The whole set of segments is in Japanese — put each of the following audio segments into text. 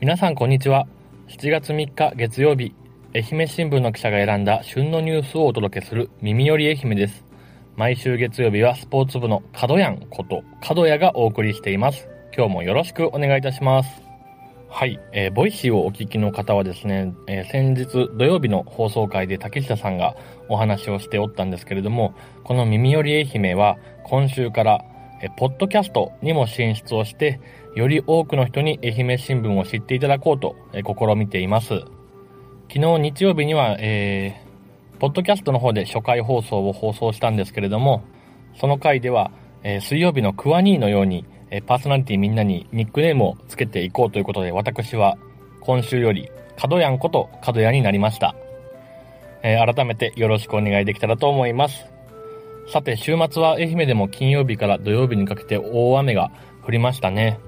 皆さんこんにちは。7月3日月曜日、愛媛新聞の記者が選んだ旬のニュースをお届けする耳より愛媛です。毎週月曜日はスポーツ部の角やんこと角谷がお送りしています。今日もよろしくお願いいたします。はい、えー、 Voicy をお聞きの方はですね、えー、先日土曜日の放送回で竹下さんがお話をしておったんですけれども、この耳より愛媛は今週からポッドキャストにも進出をして、より多くの人に愛媛新聞を知っていただこうと、え試みています。昨日日曜日には、えー、ポッドキャストの方で初回放送を放送したんですけれども、その回では、えー、水曜日のクワニーのように、えー、パーソナリティみんなにニックネームをつけていこうということで、私は今週より角やんこと角屋になりました。えー、改めてよろしくお願いできたらと思います。さて、週末は愛媛でも金曜日から土曜日にかけて大雨が降りましたね。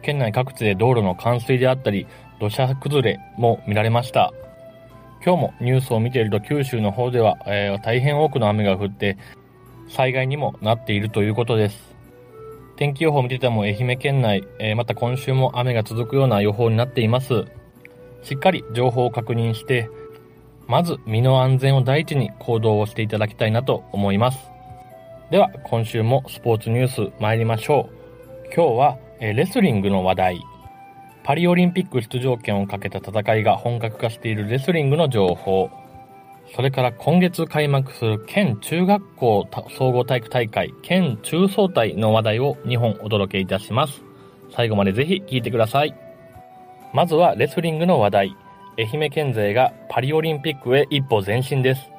県内各地で道路の冠水であったり、土砂崩れも見られました。今日もニュースを見ていると九州の方では、えー、大変多くの雨が降って、災害にもなっているということです。天気予報を見てても愛媛県内、えー、また今週も雨が続くような予報になっています。しっかり情報を確認して、まず身の安全を第一に行動をしていただきたいなと思います。では、今週もスポーツニュース参りましょう。今日は、えレスリングの話題。パリオリンピック出場権をかけた戦いが本格化しているレスリングの情報。それから今月開幕する県中学校総合体育大会県中総体の話題を2本お届けいたします。最後までぜひ聞いてください。まずはレスリングの話題。愛媛県勢がパリオリンピックへ一歩前進です。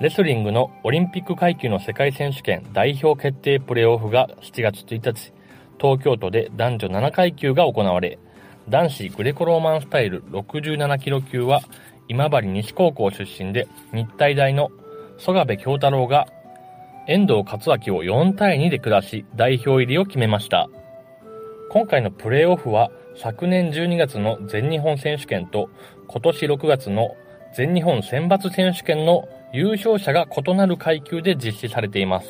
レスリングのオリンピック階級の世界選手権代表決定プレーオフが7月1日、東京都で男女7階級が行われ、男子グレコローマンスタイル67キロ級は今治西高校出身で日体大の曽我部京太郎が遠藤克明を4対2で下し代表入りを決めました。今回のプレーオフは昨年12月の全日本選手権と今年6月の全日本選抜選手権の優勝者が異なる階級で実施されています。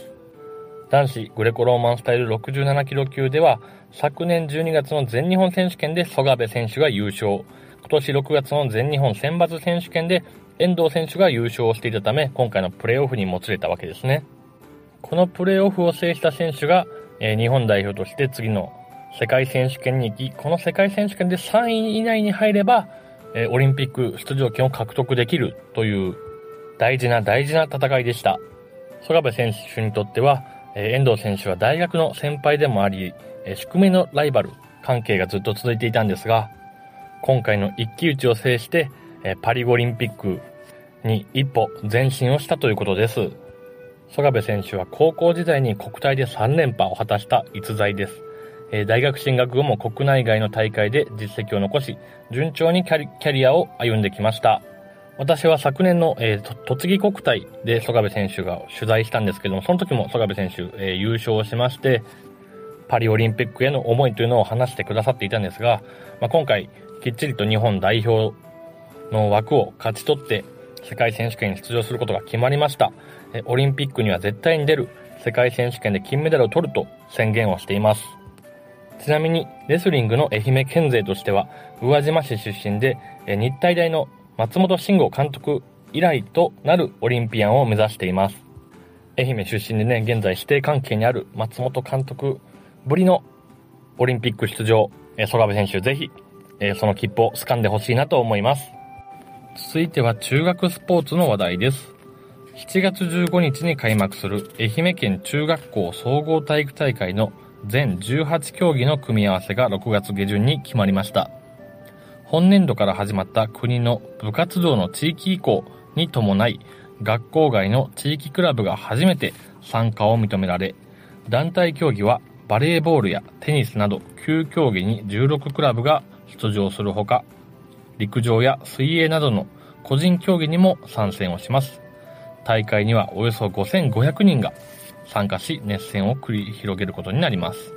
男子グレコローマンスタイル67キロ級では昨年12月の全日本選手権で曽我部選手が優勝。今年6月の全日本選抜選手権で遠藤選手が優勝していたため、今回のプレーオフにもつれたわけですね。このプレーオフを制した選手が、えー、日本代表として次の世界選手権に行き、この世界選手権で3位以内に入れば、え、オリンピック出場権を獲得できるという大事な大事な戦いでした。曽我部選手にとっては、え、遠藤選手は大学の先輩でもあり、え、宿命のライバル関係がずっと続いていたんですが、今回の一騎打ちを制して、え、パリオリンピックに一歩前進をしたということです。曽我部選手は高校時代に国体で3連覇を果たした逸材です。え大学進学後も国内外の大会で実績を残し、順調にキャリアを歩んできました。私は昨年の、えー、栃木国体で曽我部選手が取材したんですけども、その時も曽我部選手、えー、優勝をしまして、パリオリンピックへの思いというのを話してくださっていたんですが、まあ、今回、きっちりと日本代表の枠を勝ち取って、世界選手権に出場することが決まりました。オリンピックには絶対に出る、世界選手権で金メダルを取ると宣言をしています。ちなみに、レスリングの愛媛県勢としては、宇和島市出身で、日体大の松本慎吾監督以来となるオリンピアンを目指しています。愛媛出身でね、現在指定関係にある松本監督ぶりのオリンピック出場、えー、部選手ぜひ、え、その切符を掴んでほしいなと思います。続いては中学スポーツの話題です。7月15日に開幕する愛媛県中学校総合体育大会の全18競技の組み合わせが6月下旬に決まりました。本年度から始まった国の部活動の地域移行に伴い、学校外の地域クラブが初めて参加を認められ、団体競技はバレーボールやテニスなど9競技に16クラブが出場するほか、陸上や水泳などの個人競技にも参戦をします。大会にはおよそ5500人が参加し熱戦を繰り広げることになります。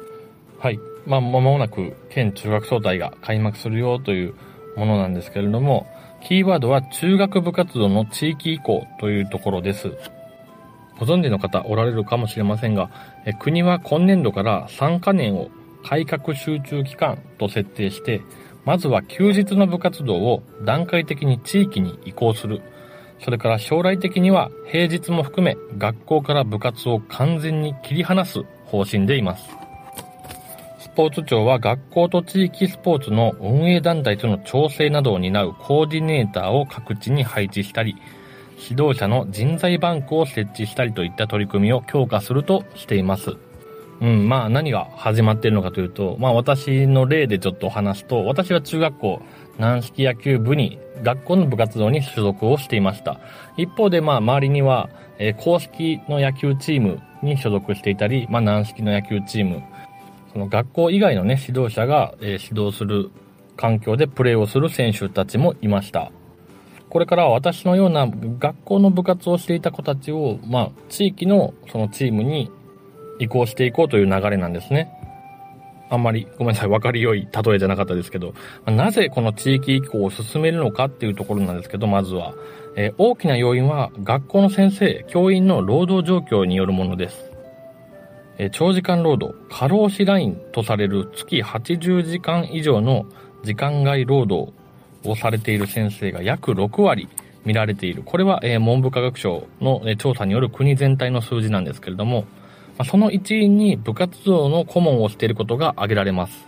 はい。まあ、間もなく県中学総体が開幕するよというものなんですけれども、キーワードは中学部活動の地域移行というところです。ご存知の方おられるかもしれませんが、え国は今年度から3カ年を改革集中期間と設定して、まずは休日の部活動を段階的に地域に移行する。それから将来的には平日も含め学校から部活を完全に切り離す方針でいます。スポーツ庁は学校と地域スポーツの運営団体との調整などを担うコーディネーターを各地に配置したり、指導者の人材バンクを設置したりといった取り組みを強化するとしています。うん、まあ何が始まっているのかというと、まあ私の例でちょっと話すと、私は中学校軟式野球部に、学校の部活動に所属をしていました。一方でまあ周りには、えー、公式の野球チームに所属していたり、まあ軟式の野球チーム、その学校以外のね、指導者が、えー、指導する環境でプレーをする選手たちもいました。これからは私のような学校の部活をしていた子たちを、まあ、地域のそのチームに移行していこうという流れなんですね。あんまりごめんなさい、分かり良い例えじゃなかったですけど、なぜこの地域移行を進めるのかっていうところなんですけど、まずは、えー、大きな要因は学校の先生、教員の労働状況によるものです。えー、長時間労働、過労死ラインとされる月80時間以上の時間外労働をされている先生が約6割見られている。これは、えー、文部科学省の、え調査による国全体の数字なんですけれども、その一因に部活動の顧問をしていることが挙げられます。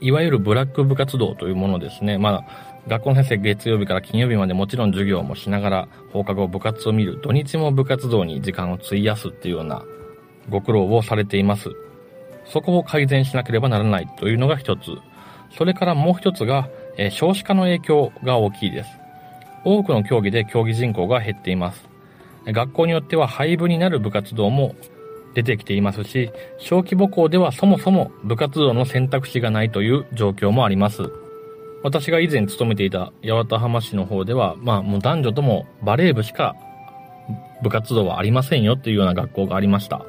いわゆるブラック部活動というものですね。まあ、学校の先生月曜日から金曜日までもちろん授業もしながら放課後部活を見る。土日も部活動に時間を費やすっていうようなご苦労をされています。そこを改善しなければならないというのが一つ。それからもう一つが、え、少子化の影響が大きいです。多くの競技で競技人口が減っています。学校によっては廃部になる部活動も出てきていますし、小規模校ではそもそも部活動の選択肢がないという状況もあります。私が以前勤めていた八幡浜市の方では、まあもう男女ともバレー部しか部活動はありませんよっていうような学校がありました。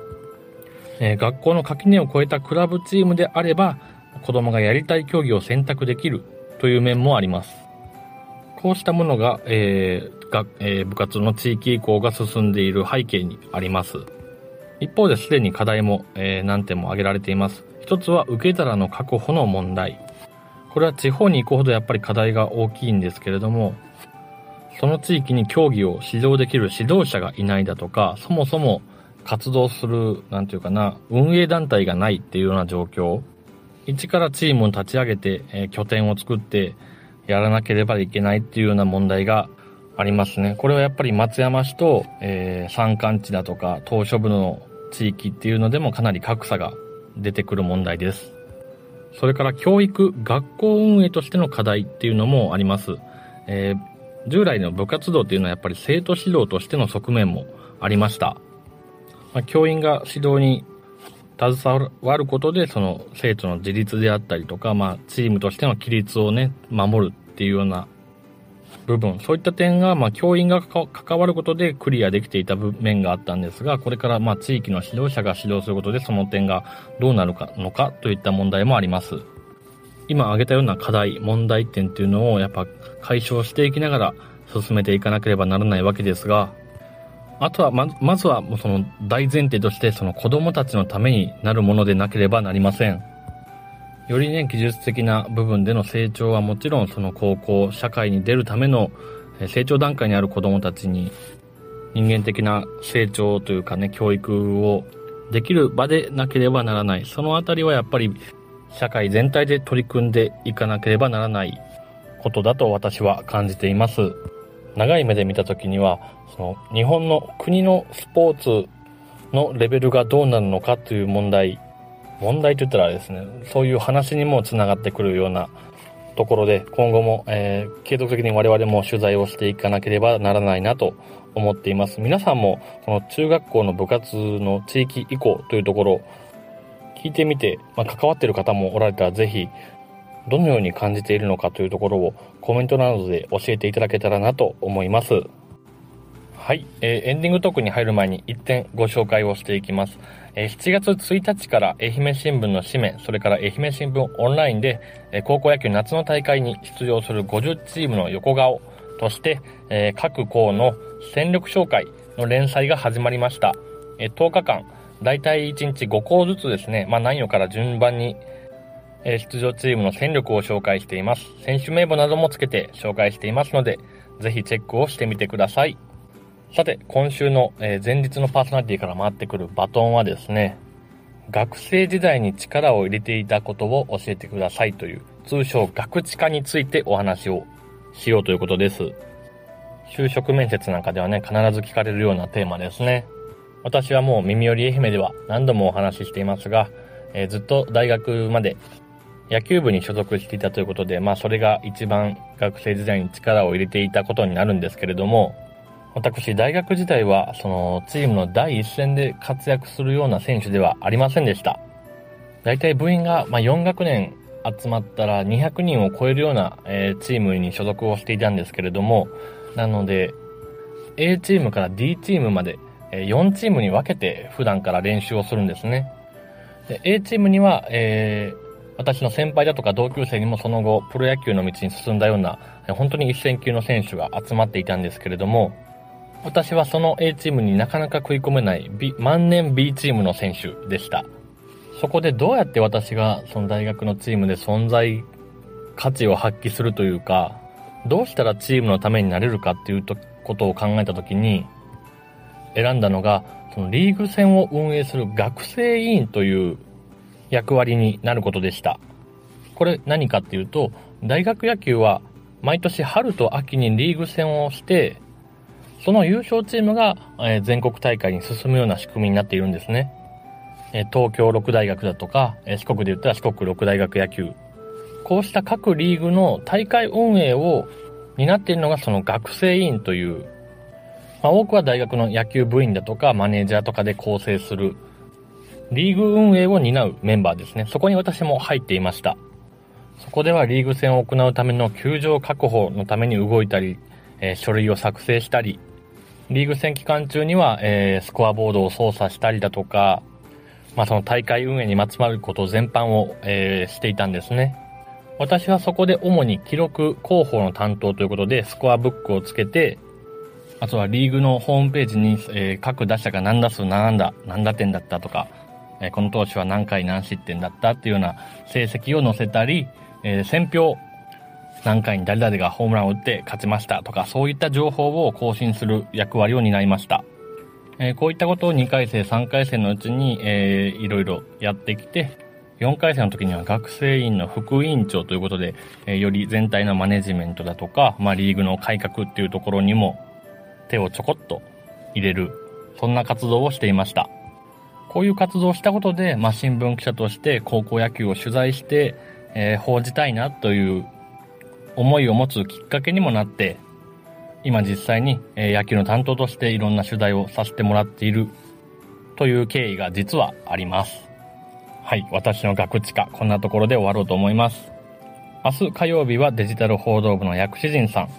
えー、学校の垣根を越えたクラブチームであれば、子供がやりたい競技を選択できるという面もあります。こうしたものが、えーがえー、部活の地域移行が進んでいる背景にあります。一方ですでに課題も、えー、何点も挙げられています。一つは受け皿の確保の問題。これは地方に行くほどやっぱり課題が大きいんですけれども、その地域に競技を指導できる指導者がいないだとか、そもそも活動する、なんていうかな、運営団体がないっていうような状況。一からチームを立ち上げて、えー、拠点を作ってやらなければいけないっていうような問題がありますね。これはやっぱり松山市と、えー、山間地だとか、島嶼部の地域っていうのでもかなり格差が出てくる問題です。それから教育、学校運営としての課題っていうのもあります。えー、従来の部活動っていうのはやっぱり生徒指導としての側面もありました。まあ、教員が指導に携わることで、その生徒の自立であったりとか、まあ、チームとしての規律をね、守るっていうような部分、そういった点が、まあ、教員が関わることでクリアできていた面があったんですが、これから、まあ、地域の指導者が指導することで、その点がどうなるかのかといった問題もあります。今挙げたような課題、問題点っていうのを、やっぱ解消していきながら進めていかなければならないわけですが、あとはま、まずは、その大前提として、その子供たちのためになるものでなければなりません。よりね、技術的な部分での成長はもちろんその高校、社会に出るための成長段階にある子供たちに人間的な成長というかね、教育をできる場でなければならない。そのあたりはやっぱり社会全体で取り組んでいかなければならないことだと私は感じています。長い目で見た時には、その日本の国のスポーツのレベルがどうなるのかという問題問題と言ったらですね、そういう話にもつながってくるようなところで、今後も、えー、継続的に我々も取材をしていかなければならないなと思っています。皆さんも、この中学校の部活の地域移行というところ、聞いてみて、まあ、関わってる方もおられたらぜひ、どのように感じているのかというところをコメントなどで教えていただけたらなと思います。はい、えー、エンディングトークに入る前に1点ご紹介をしていきます。え7月1日から愛媛新聞の紙面、それから愛媛新聞オンラインで、え高校野球夏の大会に出場する50チームの横顔として、え各校の戦力紹介の連載が始まりました。え10日間、だいたい1日5校ずつですね、まあ何曜から順番にえ出場チームの戦力を紹介しています。選手名簿などもつけて紹介していますので、ぜひチェックをしてみてください。さて、今週の、え前日のパーソナリティから回ってくるバトンはですね、学生時代に力を入れていたことを教えてくださいという、通称学知化についてお話をしようということです。就職面接なんかではね、必ず聞かれるようなテーマですね。私はもう耳寄り愛媛では何度もお話ししていますが、えー、ずっと大学まで野球部に所属していたということで、まあそれが一番学生時代に力を入れていたことになるんですけれども、私、大学時代は、その、チームの第一線で活躍するような選手ではありませんでした。大体部員が、まあ、4学年集まったら200人を超えるような、えー、チームに所属をしていたんですけれども、なので、A チームから D チームまで、えー、4チームに分けて普段から練習をするんですね。で A チームには、えー、私の先輩だとか同級生にもその後、プロ野球の道に進んだような、本当に一線級の選手が集まっていたんですけれども、私はその A チームになかなか食い込めない、B、万年 B チームの選手でした。そこでどうやって私がその大学のチームで存在価値を発揮するというか、どうしたらチームのためになれるかっていうことを考えたときに、選んだのが、そのリーグ戦を運営する学生委員という役割になることでした。これ何かっていうと、大学野球は毎年春と秋にリーグ戦をして、その優勝チームが、え全国大会に進むような仕組みになっているんですね。え東京六大学だとか、え四国で言ったら四国六大学野球。こうした各リーグの大会運営を担っているのがその学生委員という、まあ、多くは大学の野球部員だとかマネージャーとかで構成するリーグ運営を担うメンバーですね。そこに私も入っていました。そこではリーグ戦を行うための球場確保のために動いたり、えー、書類を作成したり、リーグ戦期間中には、えー、スコアボードを操作したりだとか、まあ、その大会運営にまつわること全般を、えー、していたんですね。私はそこで主に記録広報の担当ということで、スコアブックをつけて、あとはリーグのホームページに、えー、各打者が何打数何打、何打点だったとか、えー、この投手は何回何失点だったっていうような成績を載せたり、えー、選票何回に誰々がホームランを打って勝ちましたとか、そういった情報を更新する役割を担いました。えー、こういったことを2回生、3回生のうちに、えー、いろいろやってきて、4回生の時には学生委員の副委員長ということで、えー、より全体のマネジメントだとか、まあ、リーグの改革っていうところにも手をちょこっと入れる、そんな活動をしていました。こういう活動をしたことで、まあ、新聞記者として高校野球を取材して、えー、報じたいなという思いを持つきっかけにもなって、今実際に、野球の担当としていろんな取材をさせてもらっているという経緯が実はあります。はい、私の学知化、こんなところで終わろうと思います。明日火曜日はデジタル報道部の薬師陣さん、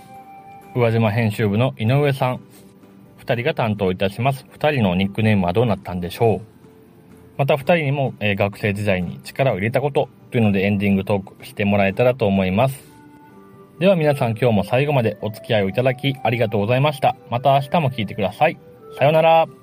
宇和島編集部の井上さん、二人が担当いたします。二人のニックネームはどうなったんでしょうまた二人にも、え、学生時代に力を入れたことというのでエンディングトークしてもらえたらと思います。では皆さん今日も最後までお付き合いをいただきありがとうございました。また明日も聞いてください。さようなら。